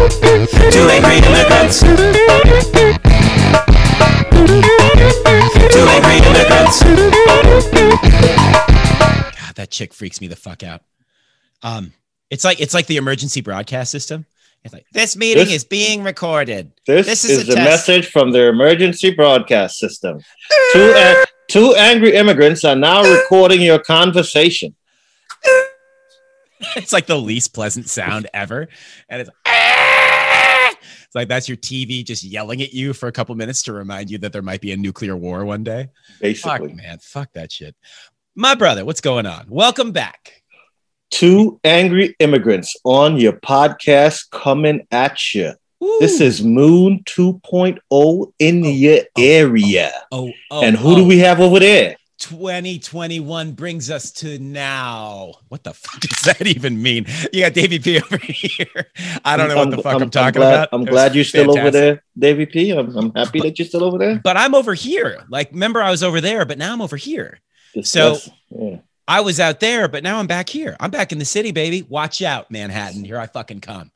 Two angry immigrants. Two angry immigrants. God, that chick freaks me the fuck out. Um, it's like it's like the emergency broadcast system. It's like this meeting This- is being recorded. This, This is, is a a, message from the emergency broadcast system. Two, two angry immigrants are now recording your conversation. It's like the least pleasant sound ever, and it's "Ah!" It's like that's your TV just yelling at you for a couple minutes to remind you that there might be a nuclear war one day. Fuck, Basically, man, fuck that shit. My brother, what's going on? Welcome back. two angry immigrants on your podcast coming at you. This is Moon 2.0 in Oh, your oh, oh, area. oh, oh, and who oh. do we have over there? 2021 brings us to now. What the fuck does that even mean? You got Davey P over here. I don't know what the fuck I'm, talking glad, about. I'm glad you're still over there, Davey P. I'm, I'm happy that you're still over there. But I'm over here. Like, remember, I was over there, but now I'm over here. Just- So- yeah. I was out there, but now I'm back here. I'm back in the city, baby. Watch out, Manhattan. Here I fucking come.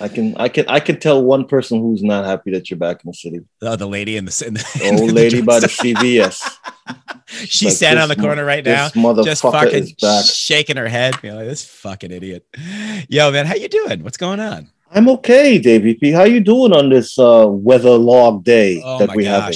I can I can I can tell one person who's not happy that you're back in the city. Oh, the lady in the, in the, The in old the lady by the. CVS. She's Like, standing on the corner right now, just fucking back. shaking her head. You know, this fucking idiot. Yo, man, how you doing? What's going on? I'm okay, Davey P. How you doing on this uh, weather log day Oh that we have?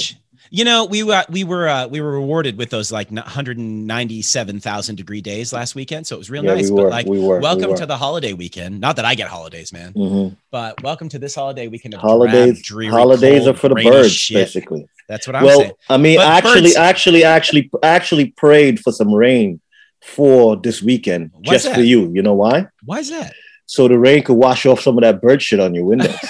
You know, we were we were uh, we were rewarded with those like 197,000 degree days last weekend, so it was real Yeah, nice. we were. But like, we were. welcome we were. to the holiday weekend. Not that I get holidays, man, Mhm. but welcome to this holiday weekend. Of holidays. dreary, holidays cold, are for the birds, shit. basically. That's what I'm saying. well, saying. I mean, But actually, birds- actually, actually, actually prayed for some rain for this weekend, Why's just for you. You know why? Why is that? So the rain could wash off some of that bird shit on your windows.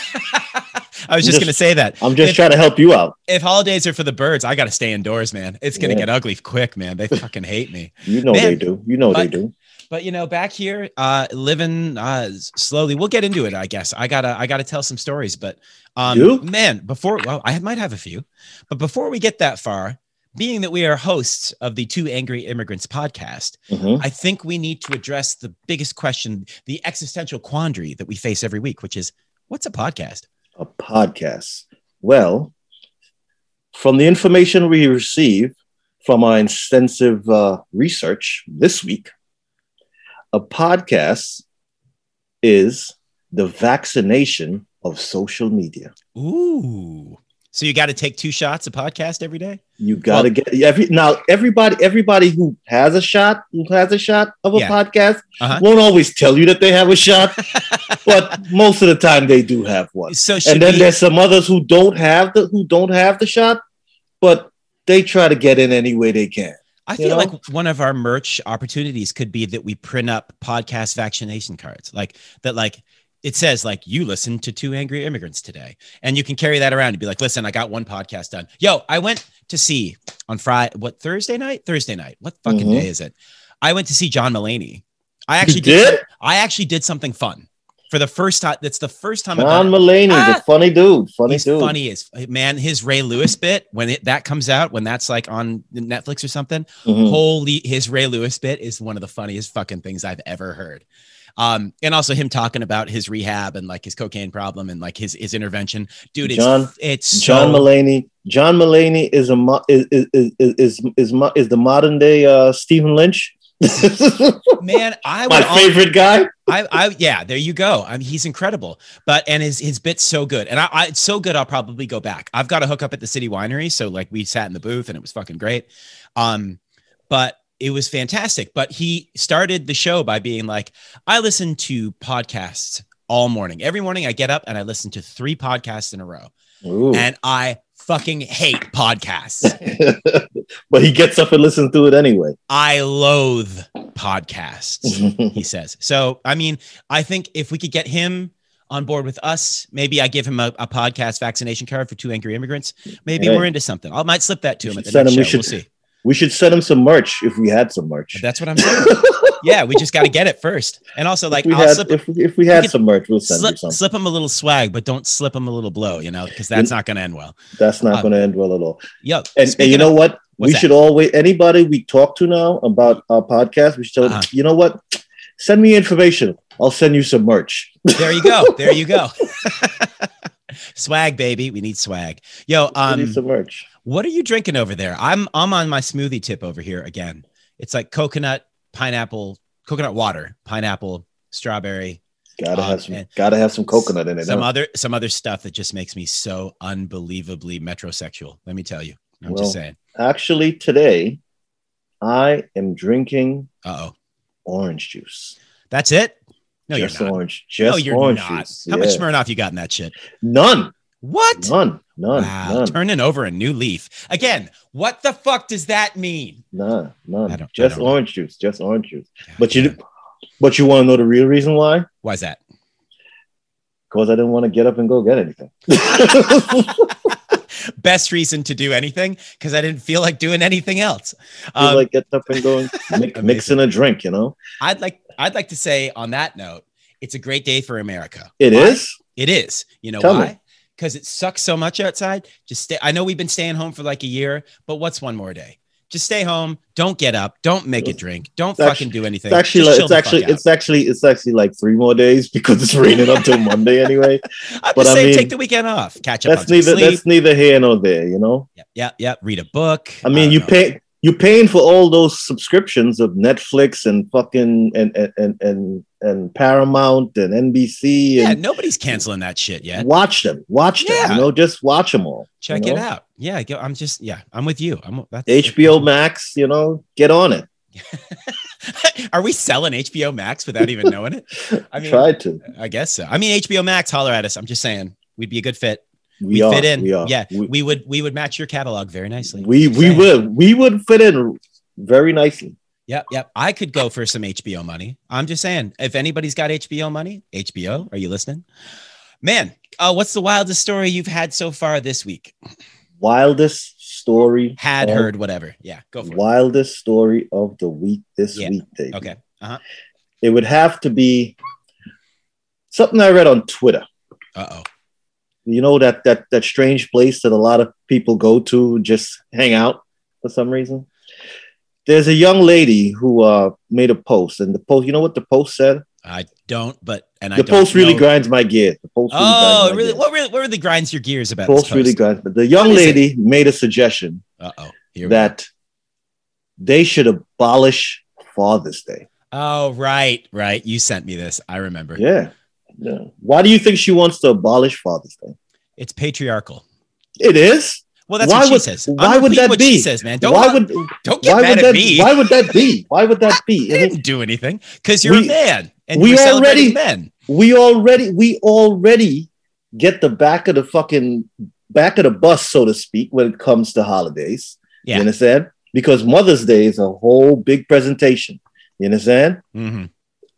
I was just, just- gonna say that. I'm just If- trying to help you out. If holidays are for the birds, I got to stay indoors, man. It's gonna Yeah. get ugly quick, man. They fucking hate me. You know Man, they do. You know they do. But you know, back here, uh, living uh, slowly. We'll get into it, I guess. I gotta, I gotta tell some stories. But um, You? man, before well, I might have a few, but before we get that far, being that we are hosts of the Two Angry Immigrants podcast, Mhm. I think we need to address the biggest question, the existential quandary that we face every week, which is, what's a podcast? A podcast. Well, from the information we receive from our extensive uh, research this week, a podcast is the vaccination of social media. Ooh. So you got to take two shots a podcast every day? You gotta get every now. Everybody, everybody who has a shot, who has a shot of a Yeah. podcast, Uh-huh. won't always tell you that they have a shot, but most of the time they do have one. So And then we- there's some others who don't have the who don't have the shot, but they try to get in any way they can. I you feel know? like one of our merch opportunities could be that we print up podcast vaccination cards, like that, like it says, like you listen to two angry immigrants today, and you can carry that around and be like, listen, I got one podcast done. Yo, I went to see on Friday, what Thursday night? Thursday night. What fucking Mhm. day is it? I went to see John Mulaney. I actually did? some- I actually did something fun for the first time. That's the first time John. Mulaney, Ah! the funny dude, funny He's dude. funny as man. His Ray Lewis bit when it, that comes out, when that's like on Netflix or something. Mhm. Holy, his Ray Lewis bit is one of the funniest fucking things I've ever heard. Um, and also him talking about his rehab and like his cocaine problem and like his his intervention, dude. It's John- it's John so, Mulaney. John Mulaney is a mo- is is is is is, mo- is the modern day uh, Stephen Lynch. man. I My favorite guy. I, I, yeah, there you go. I mean, he's incredible, but and his his bit's so good, and I, I, it's so good. I'll probably go back. I've got a hook up at the City Winery, so like we sat in the booth and it was fucking great. Um, but it was fantastic. But he started the show by being like, I listen to podcasts all morning. Every morning I get up and I listen to three podcasts in a row, Ooh. and I fucking hate podcasts. but he gets up and listens to it anyway. I loathe podcasts. he says. So, I mean, I think if we could get him on board with us, maybe I give him a, a podcast vaccination card for two angry immigrants. Maybe Hey. we're into something. I might slip that to him at the send next him- we show. We'll should- see. We should send him some merch if we had some merch. That's what I'm saying. yeah, we just got to get it first. And also, like, if we I'll had, slip, if, if we had could some merch, we'll send slip, you some. slip him a little swag, but don't slip him a little blow, you know, because that's not going to end well. That's not uh, going to end well at all. Yo, And, and you know of- what? We that? should always anybody we talk to now about our podcast. We should tell Uh-huh. you know what? Send me information. I'll send you some merch. there you go. There you go. swag, baby. We need swag. Yo, We um, need some merch. what are you drinking over there? I'm I'm on my smoothie tip over here again. It's like coconut, pineapple, coconut water, pineapple, strawberry, Gotta uh, have some. Gotta have some coconut in it. some huh? other some other stuff that just makes me so unbelievably metrosexual. Let me tell you. I'm Well, just saying. Actually, today, I am drinking Uh oh. orange juice. That's it? No, just you're not. orange. Just no, you're orange not. juice. How much yeah. Smirnoff you got in that shit? None. What? None. None. wow, None. turning over a new leaf. Again, what the fuck does that mean? None. None. I don't- I just orange juice. Just orange juice. But you, but you want to know the real reason why? Why's that? Because I didn't want to get up and go get anything. Best reason to do anything because I didn't feel like doing anything else. Feel Um, like getting up and going, mix, mixing a drink. You know, I'd like I'd like to say on that note, it's a great day for America. it Why? is. It is. You know Tell why? Because it sucks so much outside. Just stay. I know we've been staying home for like a year, but what's one more day? Just stay home. Don't get up. Don't make a drink. Don't It's actually- fucking do anything. It's actually, like, it's actually, it's actually, it's actually like three more days because it's raining until Monday anyway. I'm but just I saying, mean, take the weekend off. Catch up That's on neither. sleep. That's neither here nor there. You know. Yeah, yeah, yeah. Read a book. I mean, don't you know. pay you paying for all those subscriptions of Netflix and fucking and and and and, and Paramount and NBC Yeah, and nobody's canceling that shit yet. watch them, watch them. Yeah. You know, just watch them all. Check it know? out. Yeah, I'm just yeah, I'm with you. I'm that's HBO Max. You know, get on it. Are we selling HBO Max without even knowing it? I mean, Try to. I guess so. I mean, HBO Max, holler at us. I'm just saying, we'd be a good fit. We We'd are. fit in. We are. Yeah, We we would we would match your catalog very nicely. we, we Saying. would we would fit in very nicely. Yep, yep. I could go for some HBO money. I'm just saying, if anybody's got HBO money, HBO, are you listening? Man, uh, what's the wildest story you've had so far this week? Wildest story. Had heard, whatever. Yeah, go for Wildest story of the week this Yeah. week, Dave. Okay. Uh It would have to be something I read on Twitter. Uh oh. You know that that that strange place that a lot of people go to just hang out for some reason there's a young lady who uh made a post and the post you know what the post said I don't, but and I the don't post really know- grinds my gears the post really Oh, really? gears. What really? What really grinds your gears about the this post really post? grinds but the young is it? lady made a suggestion Uh oh. Here we go. that they should abolish father's day Oh, right, right. You sent me this. I remember. yeah yeah why do you think she wants to abolish father's day It's patriarchal. it is Well, that's Why what she would- says. why I'm would that what be? she says, man? Don't why would don't get why mad would at that me. why would that be why would that be I I mean, didn't do anything because you're a man and we we are already- men. we already we already get the back of the fucking back of the bus, so to speak, when it comes to holidays. Yeah. You understand? Because Mother's Day is a whole big presentation. You understand? Mhm.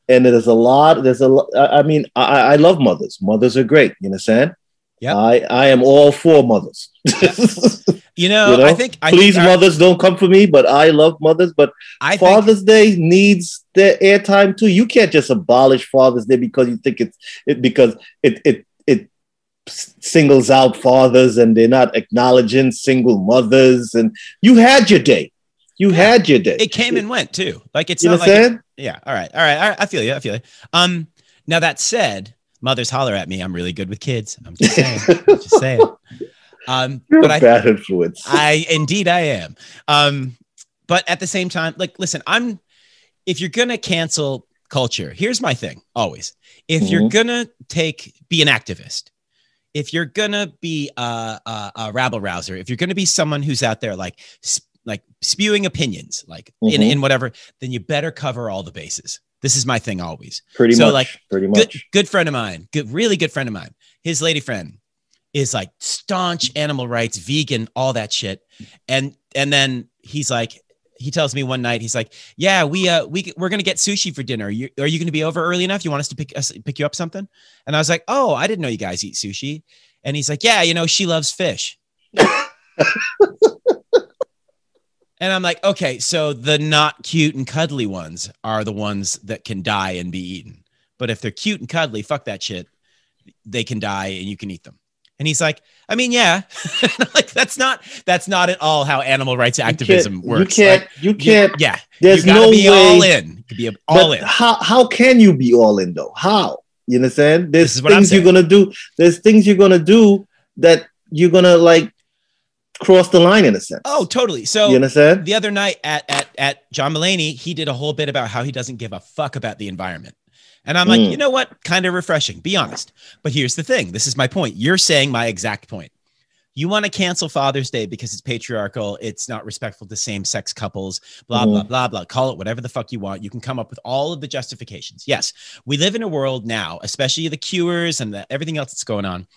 And there's a lot. There's a. I mean, I, I love mothers. Mothers are great. You understand? Yeah. I I am all for mothers. You know, You know, I think. I Please, think our- mothers, don't come for me, but I love mothers. But I think Father's Day needs the airtime too. You can't just abolish Father's Day because you think it's it because it it it singles out fathers and they're not acknowledging single mothers. And you had your day. You Yeah. had your day. it came and went too. Like it's you not like yeah. All right, all right, all right. I feel you. I feel you. Um, now that said, mothers holler at me. I'm really good with kids. I'm just saying. I'm just saying. Um, You're but a I bad influence. I indeed I am. Um, but at the same time, like, listen, I'm if you're gonna cancel culture, here's my thing always. If you're Mhm. gonna take be an activist, if you're gonna be a, a, a rabble rouser, if you're gonna be someone who's out there like like spewing opinions, like in, Mhm. in whatever, then you better cover all the bases. This is my thing always pretty so, much. like, pretty good much. good friend of mine, good really good friend of mine. His lady friend is like staunch animal rights, vegan, all that shit. And and then he's like he tells me one night he's like, "Yeah, we uh we we're going to get sushi for dinner. Are you are you going to be over early enough? You want us to pick us pick you up something?" And I was like, "Oh, I didn't know you guys eat sushi." And he's like, "Yeah, you know, she loves fish." And I'm like, okay, so the not cute and cuddly ones are the ones that can die and be eaten. But if they're cute and cuddly, fuck that shit. They can die and you can eat them. And he's like, I mean, yeah. like that's not that's not at all how animal rights You activism works. You can't. Like, you you- can't. yeah. there's you gotta no be way. all in. You could be all but in. how how can you be all in though? How? You understand? There's is what I'm things you're gonna do. There's things you're gonna do that you're gonna like cross the line in a sense. Oh, totally. So you understand? the other night at at at John Mulaney, he did a whole bit about how he doesn't give a fuck about the environment. And I'm like, Mm. you know what? Kind of refreshing. Be honest. But here's the thing. This is my point. You're saying my exact point. You want to cancel Father's Day because it's patriarchal, it's not respectful to same-sex couples, blah, blah, Mhm. blah, blah. Call it whatever the fuck you want. You can come up with all of the justifications. Yes, we live in a world now, especially the cures and the, everything else that's going on.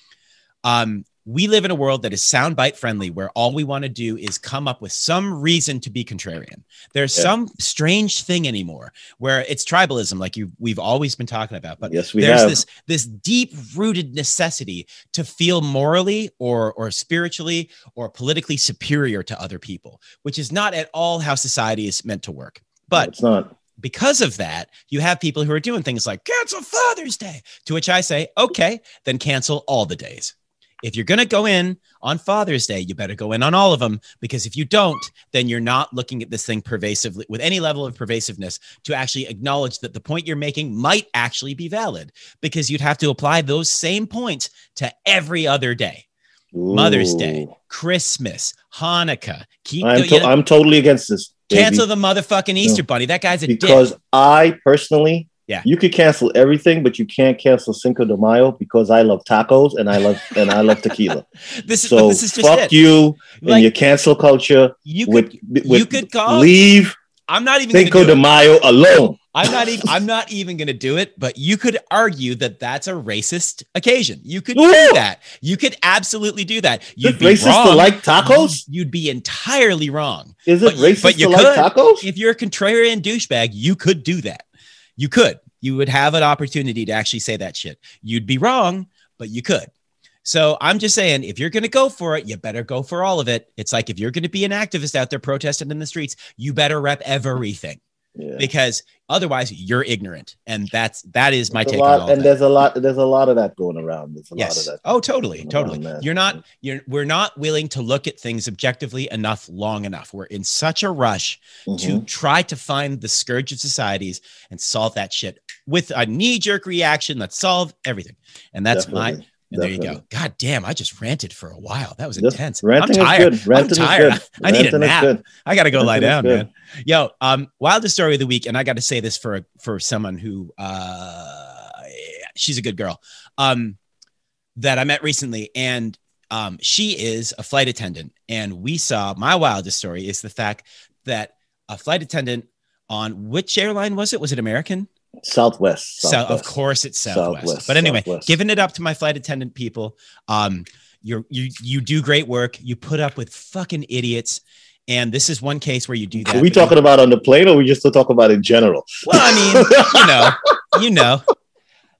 Um, we live in a world that is soundbite friendly, where all we want to do is come up with some reason to be contrarian. There's Yeah. some strange thing anymore where it's tribalism, like you we've always been talking about. But yes, we there's have. this this deep rooted necessity to feel morally or or spiritually or politically superior to other people, which is not at all how society is meant to work. But it's not. because of that, you have people who are doing things like cancel Father's Day, to which I say, okay, then cancel all the days. If you're going to go in on Father's Day, you better go in on all of them because if you don't, then you're not looking at this thing pervasively with any level of pervasiveness to actually acknowledge that the point you're making might actually be valid because you'd have to apply those same points to every other day. Mother's Day, Christmas, Hanukkah. Keep I'm, you to- I'm totally against this. baby, cancel the motherfucking Easter bunny. That guy's a dick. because I personally, Yeah. you could cancel everything, but you can't cancel Cinco de Mayo because I love tacos and I love and I love tequila. This is So this is just fuck it. you and Like your cancel culture. you could, with, you could call- leave I'm not even Cinco de it. Mayo alone. I'm not even I'm not even gonna do it, but you could argue that that's a racist occasion. You could do that. You could absolutely do that. You'd be racist wrong. to like tacos? You'd be entirely wrong. Is it you- racist but you to like tacos? If you're a contrarian douchebag, you could do that. You could. You would have an opportunity to actually say that shit. You'd be wrong, but you could. So I'm just saying, if you're going to go for it, you better go for all of it. It's like if you're going to be an activist out there protesting in the streets, you better rep everything Yeah. because otherwise you're ignorant. And that's that is my There's take on lot, and that. there's a lot. There's a lot of that going around. There's a Yes. lot of that. Oh, totally, totally. You're not. You're. We're not willing to look at things objectively enough, long enough. We're in such a rush to Mhm. try to find the scourge of societies and solve that shit with a knee-jerk reaction. Let's solve everything. And that's my. Definitely, there you go. God damn! I just ranted for a while. That was Just intense. Ranting I'm tired. is good. Ranting tired. is good. I need a nap. I gotta go lie Ranting is down, man. Yo, um, wildest story of the week, and I got to say this for for someone who uh, she's a good girl, um, that I met recently, and um, she is a flight attendant, and we saw my wildest story is the fact that a flight attendant on which airline was it? Was it American? Southwest. So of course it's Southwest. Southwest, but anyway, Southwest. giving it up to my flight attendant people. Um, you're you you do great work. You put up with fucking idiots. And this is one case where you do that. Are we you- talking about on the plane, or we just still talk about in general? well, I mean, you know, you know.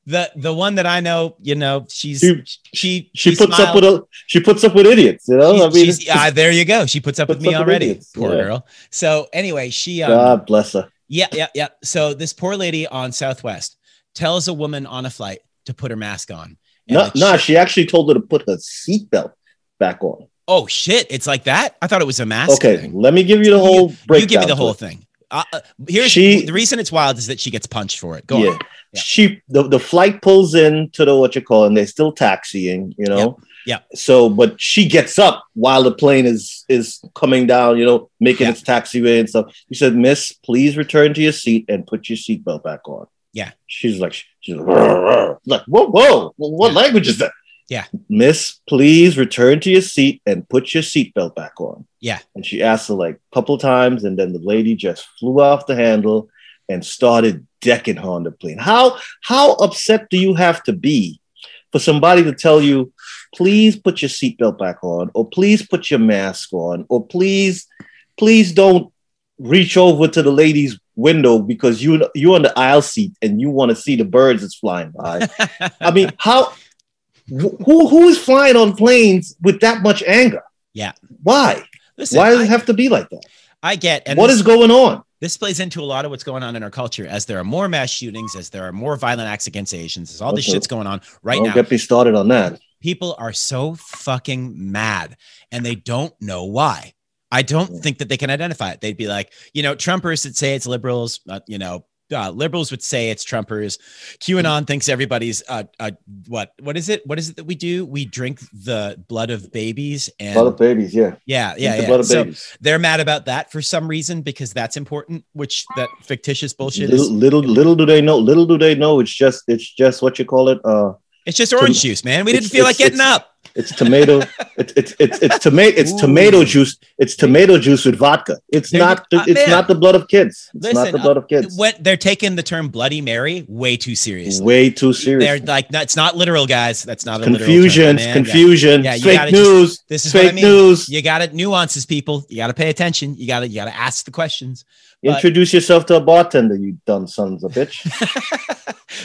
The the one that I know, you know, she's She- she She puts up with a, she puts up with idiots. You know, I mean, ah, there you go. She puts up with me already. idiots, Poor yeah. girl. So anyway, she um, God bless her. Yeah, yeah, yeah. So this poor lady on Southwest tells a woman on a flight to put her mask on. No, the no, she actually told her to put her seatbelt back on. oh shit! It's like that. I thought it was a mask. Okay, thing. let me give you the You- whole breakdown. you give me the whole thing. Uh, uh, here's She- the reason it's wild is that she gets punched for it. Go yeah. on. Yeah. She the, the flight pulls in to the what you call and they're still taxiing, you know. Yeah. So but she gets up while the plane is is coming down, you know, making Yeah. its taxiway and stuff. She said, Miss, please return to your seat and put your seatbelt back on. Yeah. She's like she's like, "Rrr, rrr." like whoa, whoa, what Yeah. language is that? Yeah. Miss, please return to your seat and put your seatbelt back on. Yeah. And she asked her like a couple times, and then the lady just flew off the handle and started decking her on the plane. How how upset do you have to be for somebody to tell you, please put your seatbelt back on, or please put your mask on, or please, please don't reach over to the lady's window because you you're on the aisle seat and you want to see the birds that's flying by. I mean, how who who is flying on planes with that much anger? Yeah. Why? Listen, Why does I, it have to be like that? I get and What this, is going on? this plays into a lot of what's going on in our culture as there are more mass shootings, as there are more violent acts against Asians, as all this Okay. shit's going on right Don't now. get me started on that. People are so fucking mad and they don't know why. I don't Yeah. think that they can identify it. They'd be like, you know, Trumpers would say it's liberals, uh, you know, uh, liberals would say it's Trumpers. QAnon thinks everybody's uh, uh, what what is it? What is it that we do? We drink the blood of babies and Blood of babies, yeah. yeah, yeah, the yeah. of So babies. they're mad about that for some reason because that's important, which that fictitious bullshit Little, is. little, little do they know. Little do they know. It's just, it's just what you call it. Uh, It's just orange juice, man. We didn't feel like getting up. it's tomato. it's it's it's it's tomato. It's Ooh. tomato juice. It's tomato juice with vodka. It's There you- not. The, uh, it's man. not the blood of kids. It's not the blood of kids. When they're taking the term Bloody Mary way too seriously. Way too serious. They're like, no, it's not literal, guys. That's not term, Confusion. Yeah. Confusion. Yeah, fake gotta just- news. This is what I fake mean. news. You got it. nuances, people. You got to pay attention. You got to you got to ask the questions. But- Introduce yourself to a bartender, you dumb sons of bitch.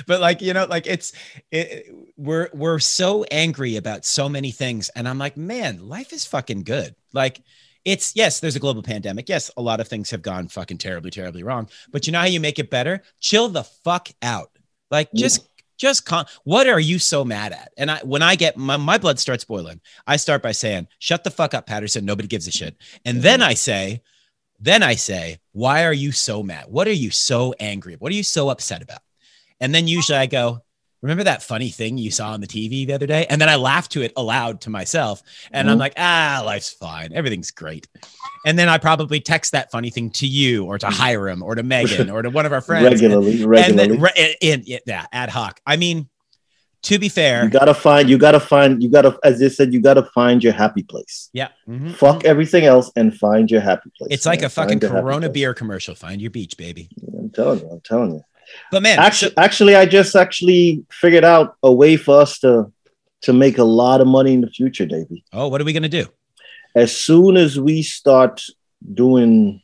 but like you know, like it's it, we're we're so angry about so many things, and I'm like, man, life is fucking good. Like it's yes, there's a global pandemic. Yes, a lot of things have gone fucking terribly, terribly wrong. But you know how you make it better? Chill the fuck out. Like just just con- what are you so mad at? And I when I get my, my blood starts boiling, I start by saying, shut the fuck up, Patterson. Nobody gives a shit. And then I say, then I say, why are you so mad? What are you so angry? What are you so upset about? And then usually I go, remember that funny thing you saw on the TV the other day? And then I laugh to it aloud to myself. And I'm Mhm. like, ah, life's fine. Everything's great. And then I probably text that funny thing to you or to Hiram or to Megan or to one of our friends. regularly, And regularly. then re- in, in, yeah, ad hoc. I mean, to be fair, you gotta find. You gotta find. You gotta, as they said, you gotta find your happy place. yeah. mhm. Fuck everything else and find your happy place. It's like a fucking Find Corona place. beer commercial. Find your beach, baby. I'm telling you. I'm telling you. But man, Actually, actually, I just actually figured out a way for us to to make a lot of money in the future, Davey. oh, what are we gonna do? As soon as we start doing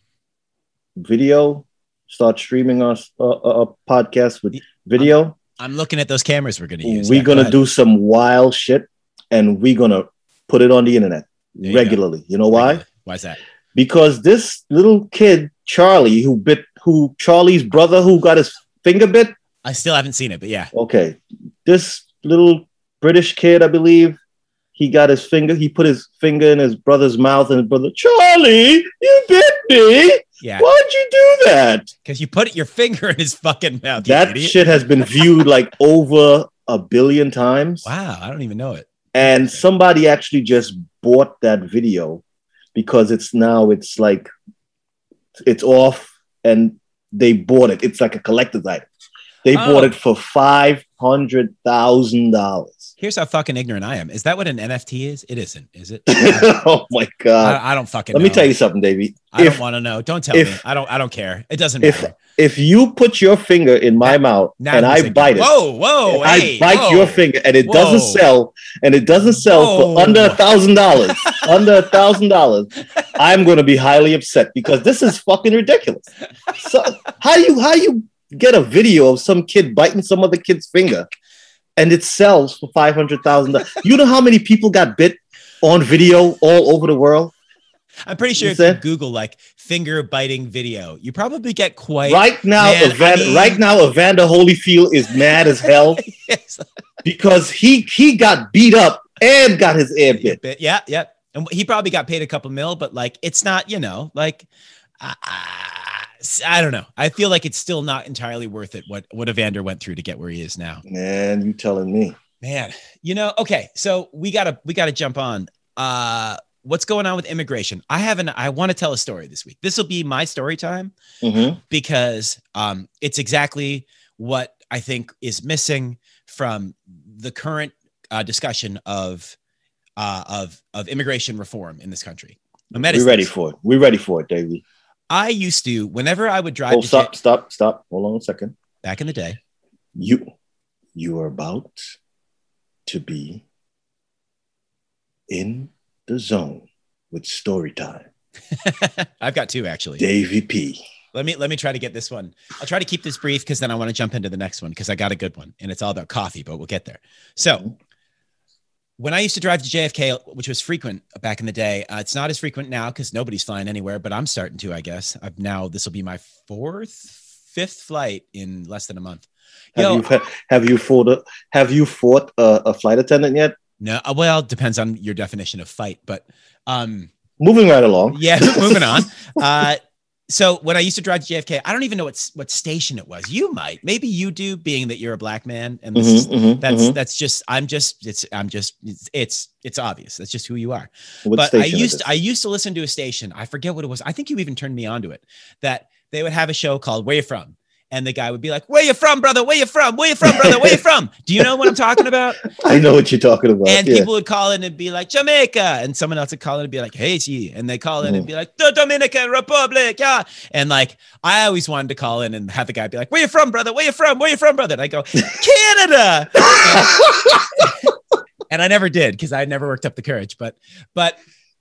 video, start streaming our uh, uh, podcast with video, I'm looking at those cameras we're gonna use. we're Yeah, gonna ahead. do some wild shit, and we're gonna put it on the internet There you regularly. You know why? Why is that? Because this little kid, Charlie, who bit, who Charlie's brother, who got his finger bit. I still haven't seen it, but yeah. Okay, this little British kid, I believe, he got his finger. He put his finger in his brother's mouth, and his brother, Charlie, you bit me. Yeah. Why'd you do that? Because you put your finger in his fucking mouth. That shit has been viewed like over a billion times. Wow, I don't even know it. and somebody actually just bought that video because it's now it's like it's off and they bought it it's like a collector's item they Oh. bought it for five hundred thousand dollars Here's how fucking ignorant I am. Is that what an NFT is? It isn't, is it? oh my god I, I don't fucking. let me tell you something davey I if don't want to know. Don't tell if- me. I don't. I don't care. It doesn't if- matter. if you put your finger in my mouth Now and i bite it Whoa, whoa! I bite whoa. your finger and it doesn't sell, and it doesn't sell Whoa. for under a thousand dollars. Under a thousand dollars, I'm going to be highly upset because this is fucking ridiculous. So how you how you get a video of some kid biting some other kid's finger, and it sells for five hundred thousand dollars? You know how many people got bit on video all over the world? I'm pretty sure You if you? Google like finger biting video, you probably get quite. Right now, Man, I mean- right now, Evander Holyfield is mad as hell Yes. because he he got beat up and got his ear bit. Bit- Yeah, yeah. And he probably got paid a couple mil, but like it's not, you know, like I, I, I don't know. I feel like it's still not entirely worth it what what Evander went through to get where he is now. Man, you telling me? Man, you know, okay, so we gotta we gotta jump on. Uh what's going on with immigration? I haven't I want to tell a story this week. This will be my story time Mhm. because um it's exactly what I think is missing from the current uh, discussion of uh, of of immigration reform in this country. We're ready for it. We're ready for it, Davey. I used to, whenever I would drive Oh, stop, J- stop, stop. Hold on a second. back in the day, You, you are about to be in the zone with story time. I've got two actually. Davey P. Let me let me try to get this one. I'll try to keep this brief because then I want to jump into the next one because I got a good one and it's all about coffee, but we'll get there. So mm-hmm. When I used to drive to JFK, which was frequent back in the day, uh, it's not as frequent now because nobody's flying anywhere, but I'm starting to, I guess. I've now this will be my fourth, fifth flight in less than a month. Have Yo, you have you fought a, have you fought a, a flight attendant yet? no, uh, well, it depends on your definition of fight, but um, Moving right along. yeah, moving on. Uh, so when I used to drive to JFK, I don't even know what what station it was. You might, maybe you do, being that you're a black man, and this is, Mhm, mhm, that's mhm. that's just I'm just it's I'm just it's it's, it's obvious. That's just who you are. What but I used it? I used to listen to a station. I forget what it was. I think you even turned me on to it. That they would have a show called "Where You From," and the guy would be like, "Where you from, brother? Where you from? Where you from, brother? Where you from?" Do you know what I'm talking about? I know what you're talking about. and yeah. people would call in and be like Jamaica, and someone else would call in and be like Haiti, and they call in and mm. be like the Dominican Republic, yeah. And like I always wanted to call in and have the guy be like, "Where you from, brother? Where you from? Where you from, brother?" And I go, "Canada," and I never did because I never worked up the courage. But but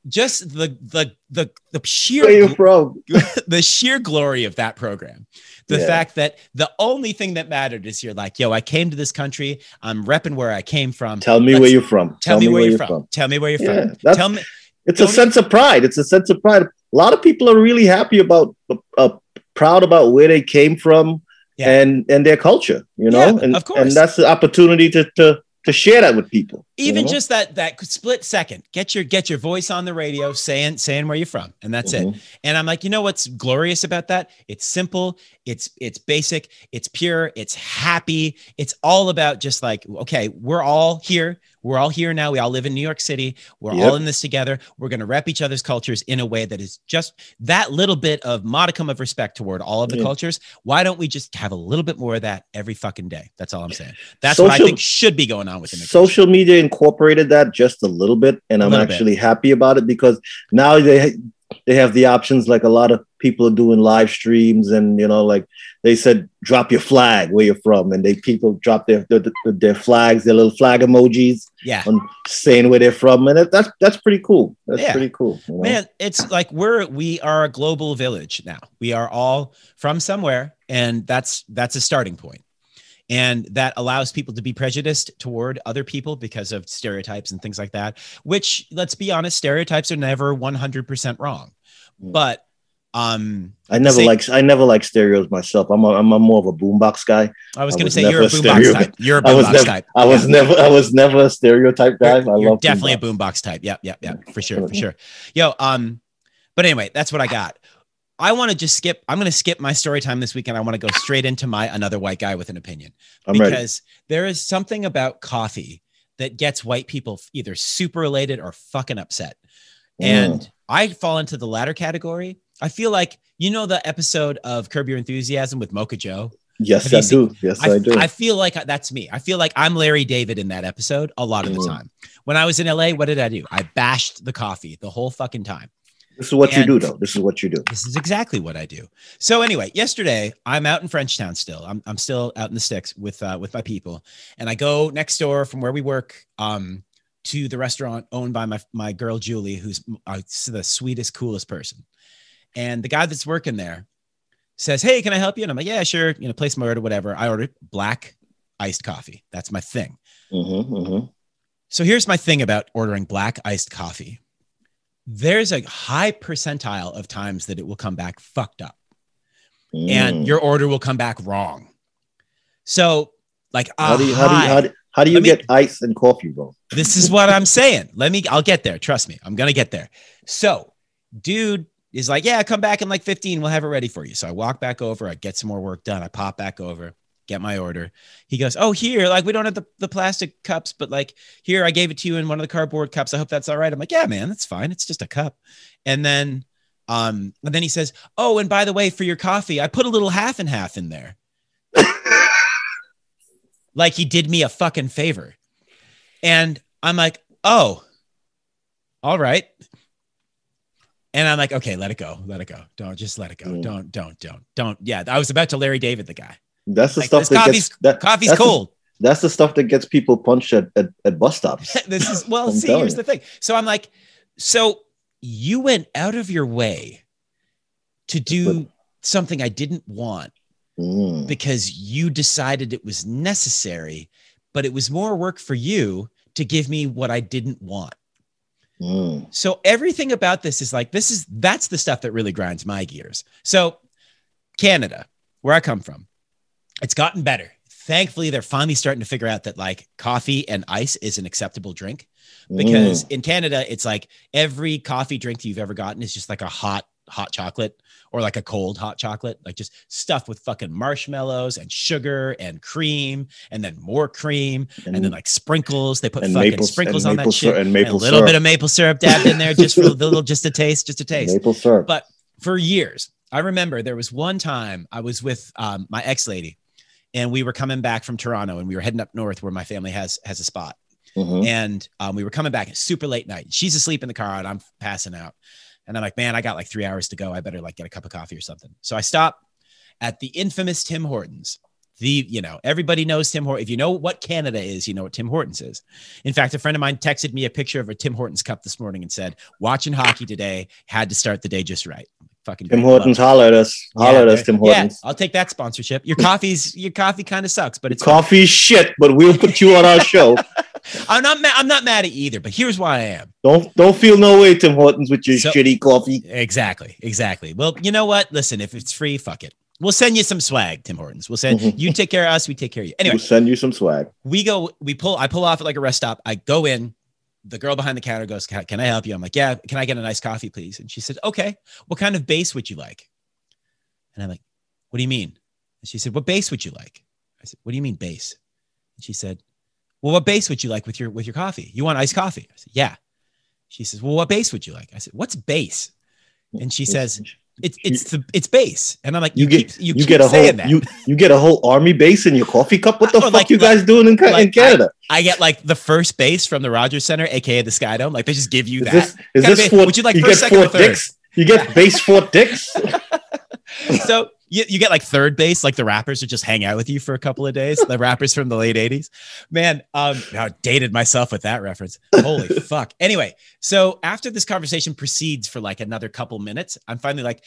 just the the the the sheer from? the sheer glory of that program. The Yeah. fact that the only thing that mattered is you're like, yo, I came to this country. I'm repping where I came from. Tell me Let's- where you're from. Tell, me, where you're from. Tell me where you're Yeah, from. Tell me. It's a sense of pride. It's a sense of pride. A lot of people are really happy about, uh, proud about where they came from Yeah. and and their culture. You know, and of course. and that's the opportunity to to to share that with people. you Even know? just that that split second, get your get your voice on the radio, saying saying where you're from, and that's it. Mhm. And I'm like, you know what's glorious about that? It's simple, it's it's basic, it's pure, it's happy. It's all about just like, okay, we're all here. We're all here now. We all live in New York City. We're Yep. all in this together. We're going to rep each other's cultures in a way that is just that little bit of modicum of respect toward all of the Yeah. cultures. Why don't we just have a little bit more of that every fucking day? That's all I'm saying. That's what I think should be going on with immigration. social media incorporated that just a little bit, and I'm little bit. actually happy about it because now they they have the options. Like a lot of people are doing live streams, and you know, like they said, drop your flag where you're from, and they people drop their their, their flags, their little flag emojis, Yeah. on saying where they're from, and that's that's pretty cool. That's Yeah. pretty cool. you know? Man, it's like we're we are a global village now. We are all from somewhere, and that's that's a starting. And that allows people to be prejudiced toward other people because of stereotypes and things like that. Which, let's be honest, stereotypes are never 100% wrong. Mm. But um, I never say- like I never like stereos myself. I'm a, I'm a more of a boombox guy. I was going to say you're a boombox type. You're a I was boombox never type. I was Yeah. never I was never a stereotype guy. You're, I you're love definitely a boombox type. Yep, yep, yep, for sure, for sure. Yo, um, but anyway, that's what I got. I want to just skip. I'm going to skip my story time this weekend. I want to go straight into my another white guy with an opinion I'm ready. because there is something about coffee that gets white people either super elated or fucking upset. Mm. And I fall into the latter category. I feel like you know the episode of Curb Your Enthusiasm with Mocha Joe. Yes, I do. Yes, I, I, do. I feel like that's me. I feel like I'm Larry David in that episode a lot of the Mhm. time. When I was in LA, what did I do? I bashed the coffee the whole fucking time. this is what you do, though. This is what you do. This is exactly what I do. So anyway, yesterday I'm out in Frenchtown still. I'm, I'm still out in the sticks with uh, with my people, and I go next door from where we work um, to the restaurant owned by my my girl Julie, who's uh, the sweetest, coolest person. And the guy that's working there says, "Hey, can I help you?" And I'm like, "Yeah, sure." You know, place my order, whatever. I ordered black iced coffee. That's my thing. Mm-hmm, mm-hmm. So here's my thing about ordering black iced coffee. There's a high percentile of times that it will come back fucked up Mm. and your order will come back wrong. So, like, how do you how do you how do, how do you Let me- get ice and coffee, bro? this is what I'm saying. Let me, I'll get there. Trust me, I'm gonna get there. So, dude is like, yeah, come back in like 15. We'll have it ready for you. So I walk back over, I get some more work done. I pop back over, get my order. He goes, oh, here, like we don't have the, the plastic cups, but like here, I gave it to you in one of the cardboard cups. I hope that's all right. I'm like, yeah, man, that's fine. It's just a cup. And then, um, and then he says, oh, and by the way, for your coffee, I put a little half and half in there. like he did me a fucking favor. And I'm like, oh, all right. And I'm like, okay, let it go. Let it go. Don't just let it go. Mm. Don't, don't, don't, don't. Yeah. I was about to Larry David, the guy. That's the Like, stuff that coffee's- gets that, Coffee's that's the- cold. that's the stuff that gets people punched at, at, at bus stops. this is, well, see, here's you. the thing. So I'm like, so you went out of your way to do something I didn't want Mm. because you decided it was necessary, but it was more work for you to give me what I didn't want. Mm. So everything about this is like this is that's the stuff that really grinds my gears. So Canada, where I come from, it's gotten better. Thankfully, they're finally starting to figure out that like coffee and ice is an acceptable drink because Mm. in Canada, it's like every coffee drink that you've ever gotten is just like a hot hot chocolate or like a cold hot chocolate, like just stuffed with fucking marshmallows and sugar and cream and then more cream and, then like sprinkles. They put fucking maple- sprinkles on that maple shit. syrup- and and a little syrup. bit of maple syrup dabbed in there just for a little, just a taste, just a taste maple syrup. but for years i remember there was one time i was with um, my ex lady and we were coming back from toronto and we were heading up north where my family has has a spot Mhm. and um, we were coming back super late night she's asleep in the car and i'm passing out and i'm like man i got like three hours to go. I better like get a cup of coffee or something. So i stop at the infamous tim hortons. The you know everybody knows tim hortons if you know what canada is you know what tim hortons is. In fact a friend of mine texted me a picture of a tim hortons cup this morning and said watching hockey today had to start the day just right fucking Tim Hortons, it. holler at us. Holler at us, Tim yeah, I'll take that sponsorship. Your coffee's your coffee kind of sucks, but it's Coffee shit, but we'll put you on our show. I'm not ma- I'm not mad at either, but here's why I am. Don't don't feel no way, Tim Hortons, with your So- shitty coffee. Exactly, exactly. Well, you know what? Listen, if it's free, fuck it. We'll send you some swag, Tim Hortons. We'll send Mhm. you take care of us, we take care of you. Anyway, We'll send you some swag. we go, we pull, I pull off at like a rest stop. I go in. The girl behind the counter goes, Can I help you? I'm like, Yeah, can I get a nice coffee, please? And she said, Okay, what kind of base would you like? And I'm like, What do you mean? And she said, What base would you like? I said, What do you mean base? And she said, Well, what base would you like with your with your coffee? You want iced coffee? I said, Yeah. She says, Well, what base would you like? I said, What's base? And she says, It's it's the it's base. And I'm like, you, get keep- you, keep get a whole that. you you get a whole army base in your coffee cup. What the fuck like- you guys doing in, Ca- in Canada? I get like the first base from the Rogers Center, aka the Sky Dome. Like they just give you Is that. this is this Fort? would you like you first, get second, or Fort? Dix? You get base Fort Dix. so you, you get like third base, like the rappers would just hang out with you for a couple of days. The rappers from the late 80s. Man, um, I dated myself with that reference. Holy fuck. Anyway, so after this conversation proceeds for like another couple minutes, I'm finally like,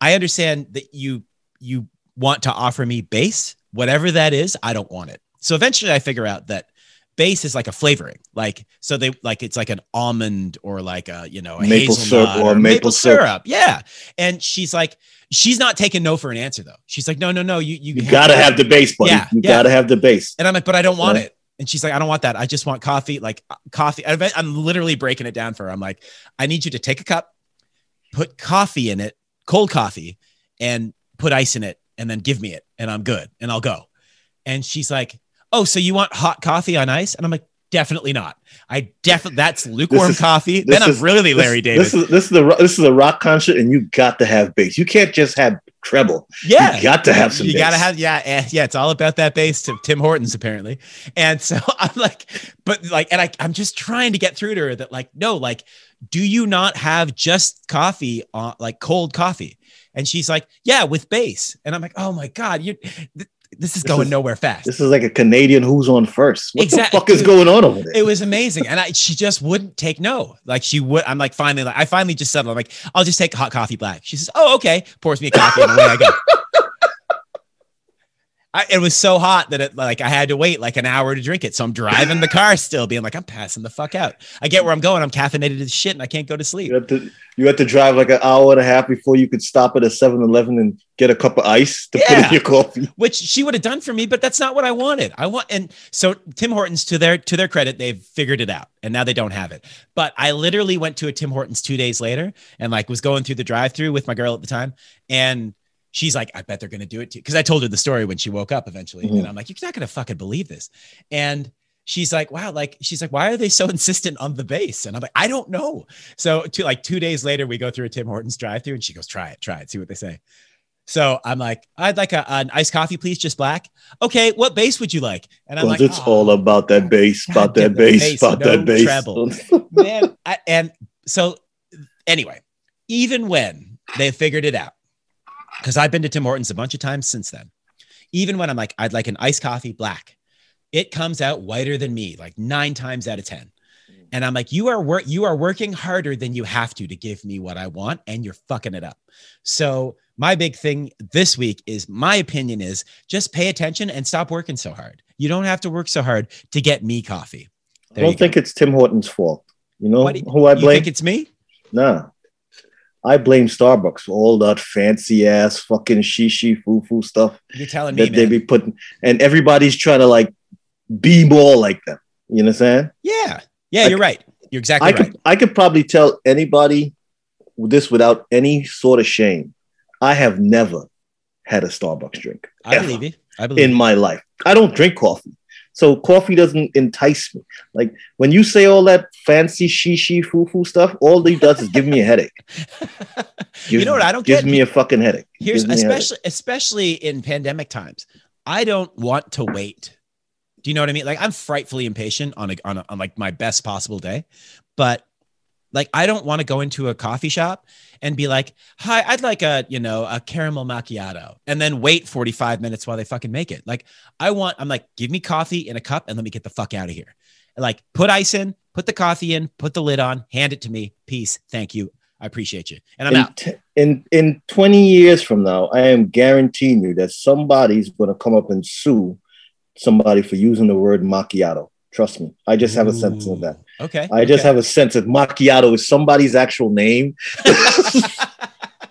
I understand that you you want to offer me base, whatever that is, I don't want it. So eventually I figure out that base is like a flavoring. Like so they like it's like an almond or like a, you know, a Maple syrup hazelnut or maple syrup. Yeah. And she's like, she's not taking no for an answer though. She's like, no, no, no. You you, You gotta have the base, buddy. Yeah, you yeah. gotta have the base. And I'm like, but I don't want Yeah. it. And she's like, I don't want that. I just want coffee, like uh, coffee. I'm literally breaking it down for her. I'm like, I need you to take a cup, put coffee in it, cold coffee, and put ice in it, and then give me it, and I'm good, and I'll go. And she's like, Oh, so you want hot coffee on ice? And I'm like, Definitely not. I definitely that's lukewarm is- coffee. Then I'm really Larry David. This is this is the this is a rock concert, and you got to have bass. You can't just have treble. yeah. You got to have some. you bass. gotta have yeah eh, yeah it's all about that bass to tim hortons apparently and so i'm like but like and I, i'm just trying to get through to her that like no like do you not have just coffee on like cold coffee and she's like yeah with bass and i'm like oh my god you th- this is This going is- nowhere fast. This is like a Canadian who's on first. What Exact- the fuck is going on over there? it was amazing and I, she just wouldn't take no. Like she would i'm like finally like i finally just settled. I'm like i'll just take hot coffee black. She says oh okay. Pours me a coffee and away i go I, it was so hot that it like I had to wait like an hour to drink it. So I'm driving the car still, being like, I'm passing the fuck out. I get where I'm going. I'm caffeinated as shit and I can't go to sleep. you had to you had to drive like an hour and a half before you could stop at a 7-Eleven and get a cup of ice to put in your coffee. which she would have done for me, but that's not what I wanted. I want and so Tim Hortons to their to their credit, they've figured it out and now they don't have it. But I literally went to a Tim Hortons two days later and like was going through the drive-through with my girl at the time. And she's like, I bet they're gonna do it too. Because I told her the story when she woke up eventually. Mhm. And I'm like, you're not gonna fucking believe this. And she's like, wow, like she's like, why are they so insistent on the base? And I'm like, I don't know. So to like two days later, we go through a Tim Hortons drive-through and she goes, try it, try it, see what they say. So I'm like, I'd like a, an iced coffee, please, just black. Okay, what base would you like? And I'm like, it's "Oh, all about that bass, God about that bass, about no that bass. treble. man. I, and so, anyway, even when they figured it out, because I've been to Tim Hortons a bunch of times since then, even when I'm like, I'd like an iced coffee black, it comes out whiter than me, like nine times out of 10. Mm. And I'm like, you are work, you are working harder than you have to to give me what I want, and you're fucking it up. So my big thing this week is my opinion is just pay attention and stop working so hard. You don't have to work so hard to get me coffee. I There you don't think it's Tim Hortons' fault. You know What who I You blame? think it's me? Nah. I blame Starbucks for all that fancy ass fucking shishi foo foo stuff You're telling me, that they be putting, and everybody's trying to like be more like them. You know what I'm saying? yeah, yeah, I you're right. You're exactly I right. could I could probably tell anybody this without any sort of shame. I have never had a Starbucks drink I ever believe you. I believe in you. my life. I don't drink coffee. So coffee doesn't entice me. Like when you say all that fancy shishi foo foo stuff, all it does is give me a headache. you know what I don't gives get? me a fucking headache. Here's Gives a headache. especially especially in pandemic times. I don't want to wait. Do you know what I mean? Like I'm frightfully impatient on a, on, a, on like my best possible day, but like I don't want to go into a coffee shop and be like, "Hi, I'd like a, you know, a caramel macchiato." And then wait 45 minutes while they fucking make it. Like I want I'm like, "Give me coffee in a cup and let me get the fuck out of here." Like put ice in, put the coffee in, put the lid on, hand it to me. Peace. Thank you. I appreciate you. And I'm in, out. t- in in 20 years from now, I am guaranteeing you that somebody's going to come up and sue somebody for using the word macchiato. Trust me. I just have a sense of that. Okay. I just okay. have a sense that macchiato is somebody's actual name.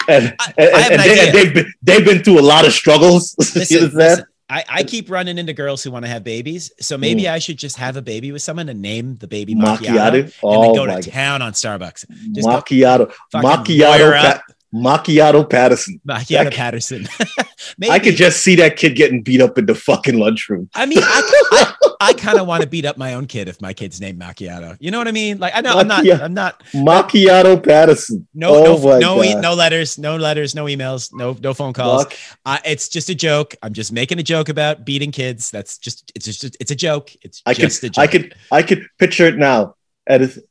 and, I have they've, been, they've been through a lot of struggles. listen, listen, I, I keep running into girls who want to have babies. So maybe Mm. I should just have a baby with someone and name the baby macchiato, Macchiato. and Oh then go to God. town on Starbucks. Just Macchiato. Macchiato. lawyer Pa- up. Macchiato Patterson. Macchiato That- Patterson. I could just see that kid getting beat up in the fucking lunchroom. I mean, I, I, I kind of want to beat up my own kid if my kid's named Macchiato. You know what I mean? Like, I know I'm not, I'm not, Macchiato Patterson. no, Oh no, no, e- no letters, no letters, no emails, no, no phone calls. I, it's just a joke. I'm just making a joke about beating kids. That's just, it's just, it's a joke. It's I could, a joke. I could, I could picture it now at his,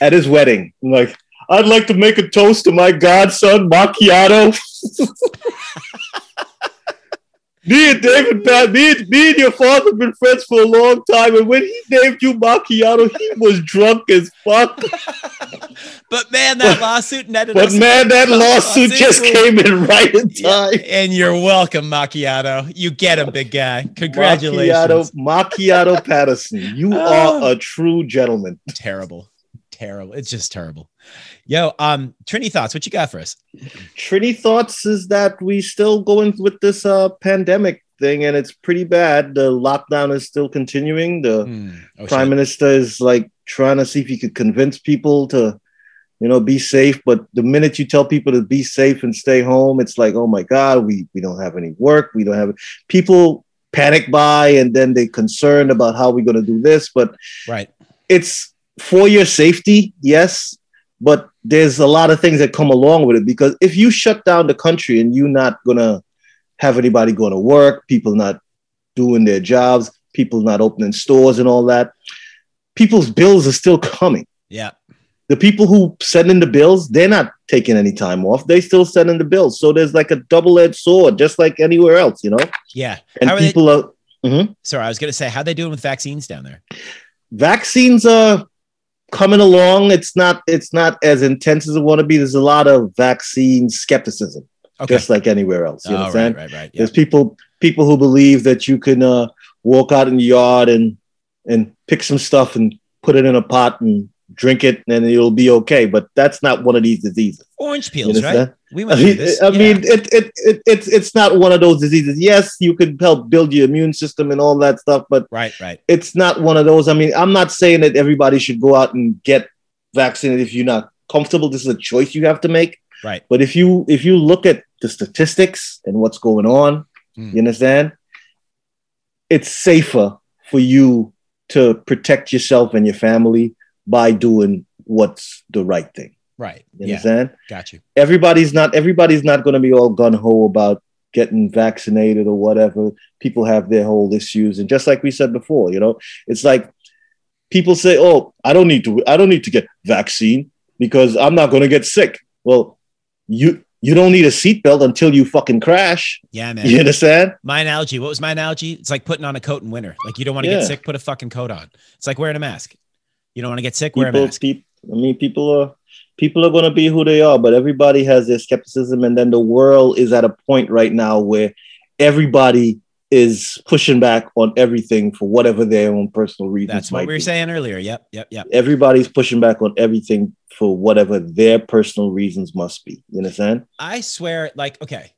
at his wedding. I'm like, I'd like to make a toast to my godson, Macchiato. me and David, Pat, me and, me and your father have been friends for a long time, and when he named you Macchiato, he was drunk as fuck. But man, that lawsuit netted But man, that lawsuit Lawsuit. just came in right in time. and you're welcome, Macchiato. You get him, big guy. Congratulations. Macchiato, Macchiato Patterson. You Oh. are ah. a true gentleman. Terrible. Terrible. It's just terrible. Yo, um, Trini thoughts. What you got for us? Trini thoughts is that we still going with this uh pandemic thing and it's pretty bad. The lockdown is still continuing. The Hmm. Oh, prime shit. minister is like trying to see if he could convince people to you know be safe but the minute you tell people to be safe and stay home it's like oh my god we we don't have any work we don't have people panic buy and then they concerned about how we're going to do this but Right. it's for your safety, yes, but there's a lot of things that come along with it because if you shut down the country and you're not gonna have anybody going to work, people not doing their jobs, people not opening stores and all that, people's bills are still coming. Yeah. The people who send in the bills, they're not taking any time off. They still send in the bills. So there's like a double-edged sword, just like anywhere else, you know. Yeah. And How are they- people are mm-hmm. Sorry, I was gonna say, how they doing with vaccines down there? vaccines are coming along. It's not it's not as intense as it want to be. There's a lot of vaccine skepticism, Okay. just like anywhere else. You oh, right, understand? right, right. Yeah. There's people people who believe that you can uh, walk out in the yard and and pick some stuff and put it in a pot and drink it and it'll be okay. But that's not one of these diseases. Orange You peels, right? We I mean, this. I Yeah. mean it, it, it, it's it's not one of those diseases. Yes, you can help build your immune system and all that stuff, but right, right. it's not one of those. I mean, I'm not saying that everybody should go out and get vaccinated if you're not comfortable. This is a choice you have to make. Right. But if you if you look at the statistics and what's going on, Mm. you understand? It's safer for you to protect yourself and your family by doing what's the right thing. Right. You Yeah. understand? Got you. everybody's not everybody's not going to be all gun ho about getting vaccinated or whatever. People have their whole issues, and just like we said before, you know, it's like people say, "Oh, I don't need to. I don't need to get vaccine because I'm not going to get sick." Well, you you don't need a seatbelt until you fucking crash. Yeah, man. You understand? My analogy. What was my analogy? It's like putting on a coat in winter. Like you don't want to Yeah. get sick, put a fucking coat on. It's like wearing a mask. You don't want to get sick, wear a People, mask. I mean, people are people are going to be who they are, but everybody has their skepticism, and then the world is at a point right now where everybody is pushing back on everything for whatever their own personal reasons. That's what we were be. saying earlier. Yep, yep, yep. Everybody's pushing back on everything for whatever their personal reasons must be. You understand? I swear, like, okay.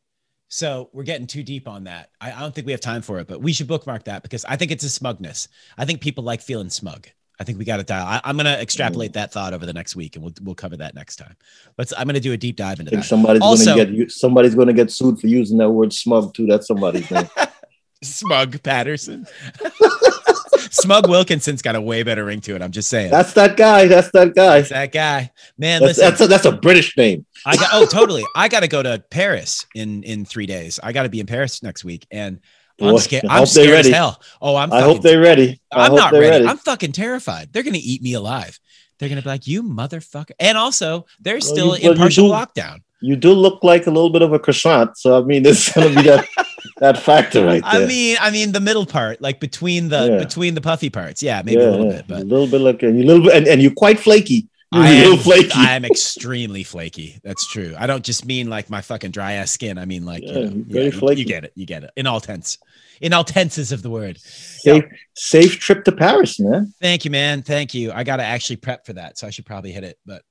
So we're getting too deep on that. I, I don't think we have time for it, but we should bookmark that because I think it's a smugness. I think people like feeling smug. I think we got to dial. I, I'm going to extrapolate Mm. that thought over the next week, and we'll we'll cover that next time. Let's. I'm going to do a deep dive I into think that. somebody's Also- gonna get. Somebody's gonna get sued for using that word smug too. That's somebody's name. Smug Patterson. Smug Wilkinson's got a way better ring to it. I'm just saying. That's that guy. That's that guy. That's that guy. Man, That's listen. that's a, that's a British name. I got oh totally. I got to go to Paris in in three days. I got to be in Paris next week, and I'm scared. I'm scared as hell. Oh, I'm. I hope they're ready. I I'm not they're ready. I'm fucking terrified. They're gonna eat me alive. They're gonna be like, "You motherfucker!" And also, they're still you- in well, partial do- lockdown. You do look like a little bit of a croissant, so I mean, there's gonna be that that factor right there. I mean, I mean the middle part, like between the Yeah. between the puffy parts. Yeah, maybe Yeah, a little yeah. bit, but a little bit like a, little bit, and, and you're quite flaky. I am, flaky. I am extremely flaky. That's true. I don't just mean like my fucking dry ass skin. I mean like Yeah, you, know, yeah, flaky. you get it. You get it. In all tense. In all tenses of the word. safe, safe trip to Paris, man. Thank you, man. Thank you. I got to actually prep for that, so I should probably hit it. But,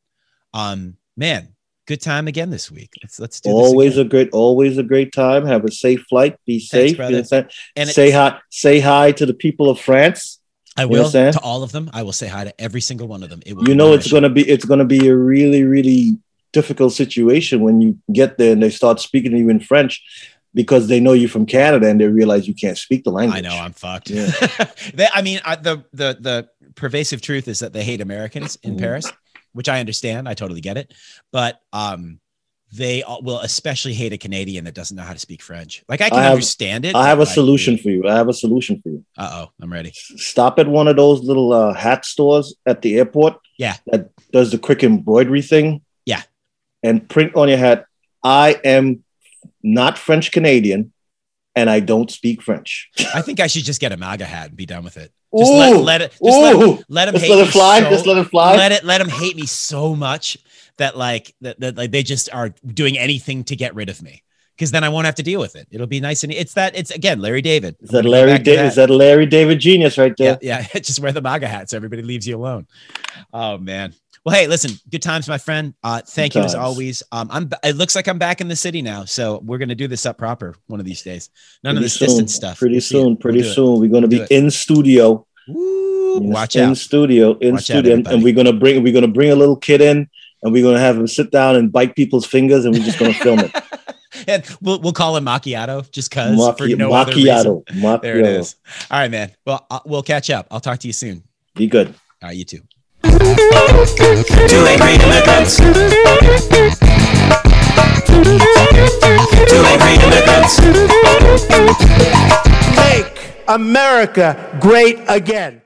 um, man, good time again this week. Let's let's do Always a great, always a great time. Have a safe flight. Be safe. you brother. And say hi, say hi to the people of France. I You will understand? to all of them. I will say hi to every single one of them. It will You know it's gonna be it's gonna be a really really difficult situation when you get there and they start speaking to you in French because they know you from Canada and they realize you can't speak the language. I know I'm fucked. Yeah. they, I mean, I, the the the pervasive truth is that they hate Americans in Mhm. Paris, which I understand. I totally get it, but um, they will especially hate a Canadian that doesn't know how to speak French. Like I can I have- understand it. I have a like, solution for you. I have a solution for you. Uh oh, I'm ready. Stop at one of those little uh, hat stores at the airport. Yeah. That does the quick embroidery thing. Yeah. And print on your hat, I am not French Canadian and I don't speak French. I think I should just get a MAGA hat and be done with it. Just let, Ooh, let it. Just let, Ooh, let him just hate let it fly. so- just let it fly. let it let them hate me so much that like that, that like they just are doing anything to get rid of me because then I won't have to deal with it. It'll be nice and it's that it's again Larry David. is that Larry? back to Da- is that Larry David genius right there? yeah, yeah. Just wear the MAGA hat so everybody leaves you alone. Oh man. Well, hey, listen, good times, my friend. Uh, thank Good you as always. Um, I'm. It looks like I'm back in the city now, so we're gonna do this up proper one of these days. None of this soon, distant stuff. Pretty We'll soon. We'll Pretty it. soon. We're going to We'll be in studio. Woo, in, watch in out. studio. In Watch studio, and, and we're to bring we're going to bring a little kid in, and we're going to have him sit down and bite people's fingers, and we're just going to film it. and we'll we'll call him macchiato just cause for Macchi- no other reason. macchiato. Macchiato. There it is. All right, man. Well, uh, we'll catch up. I'll talk to you soon. Be good. All right, you too. Two angry immigrants. Two angry immigrants. Make America great again.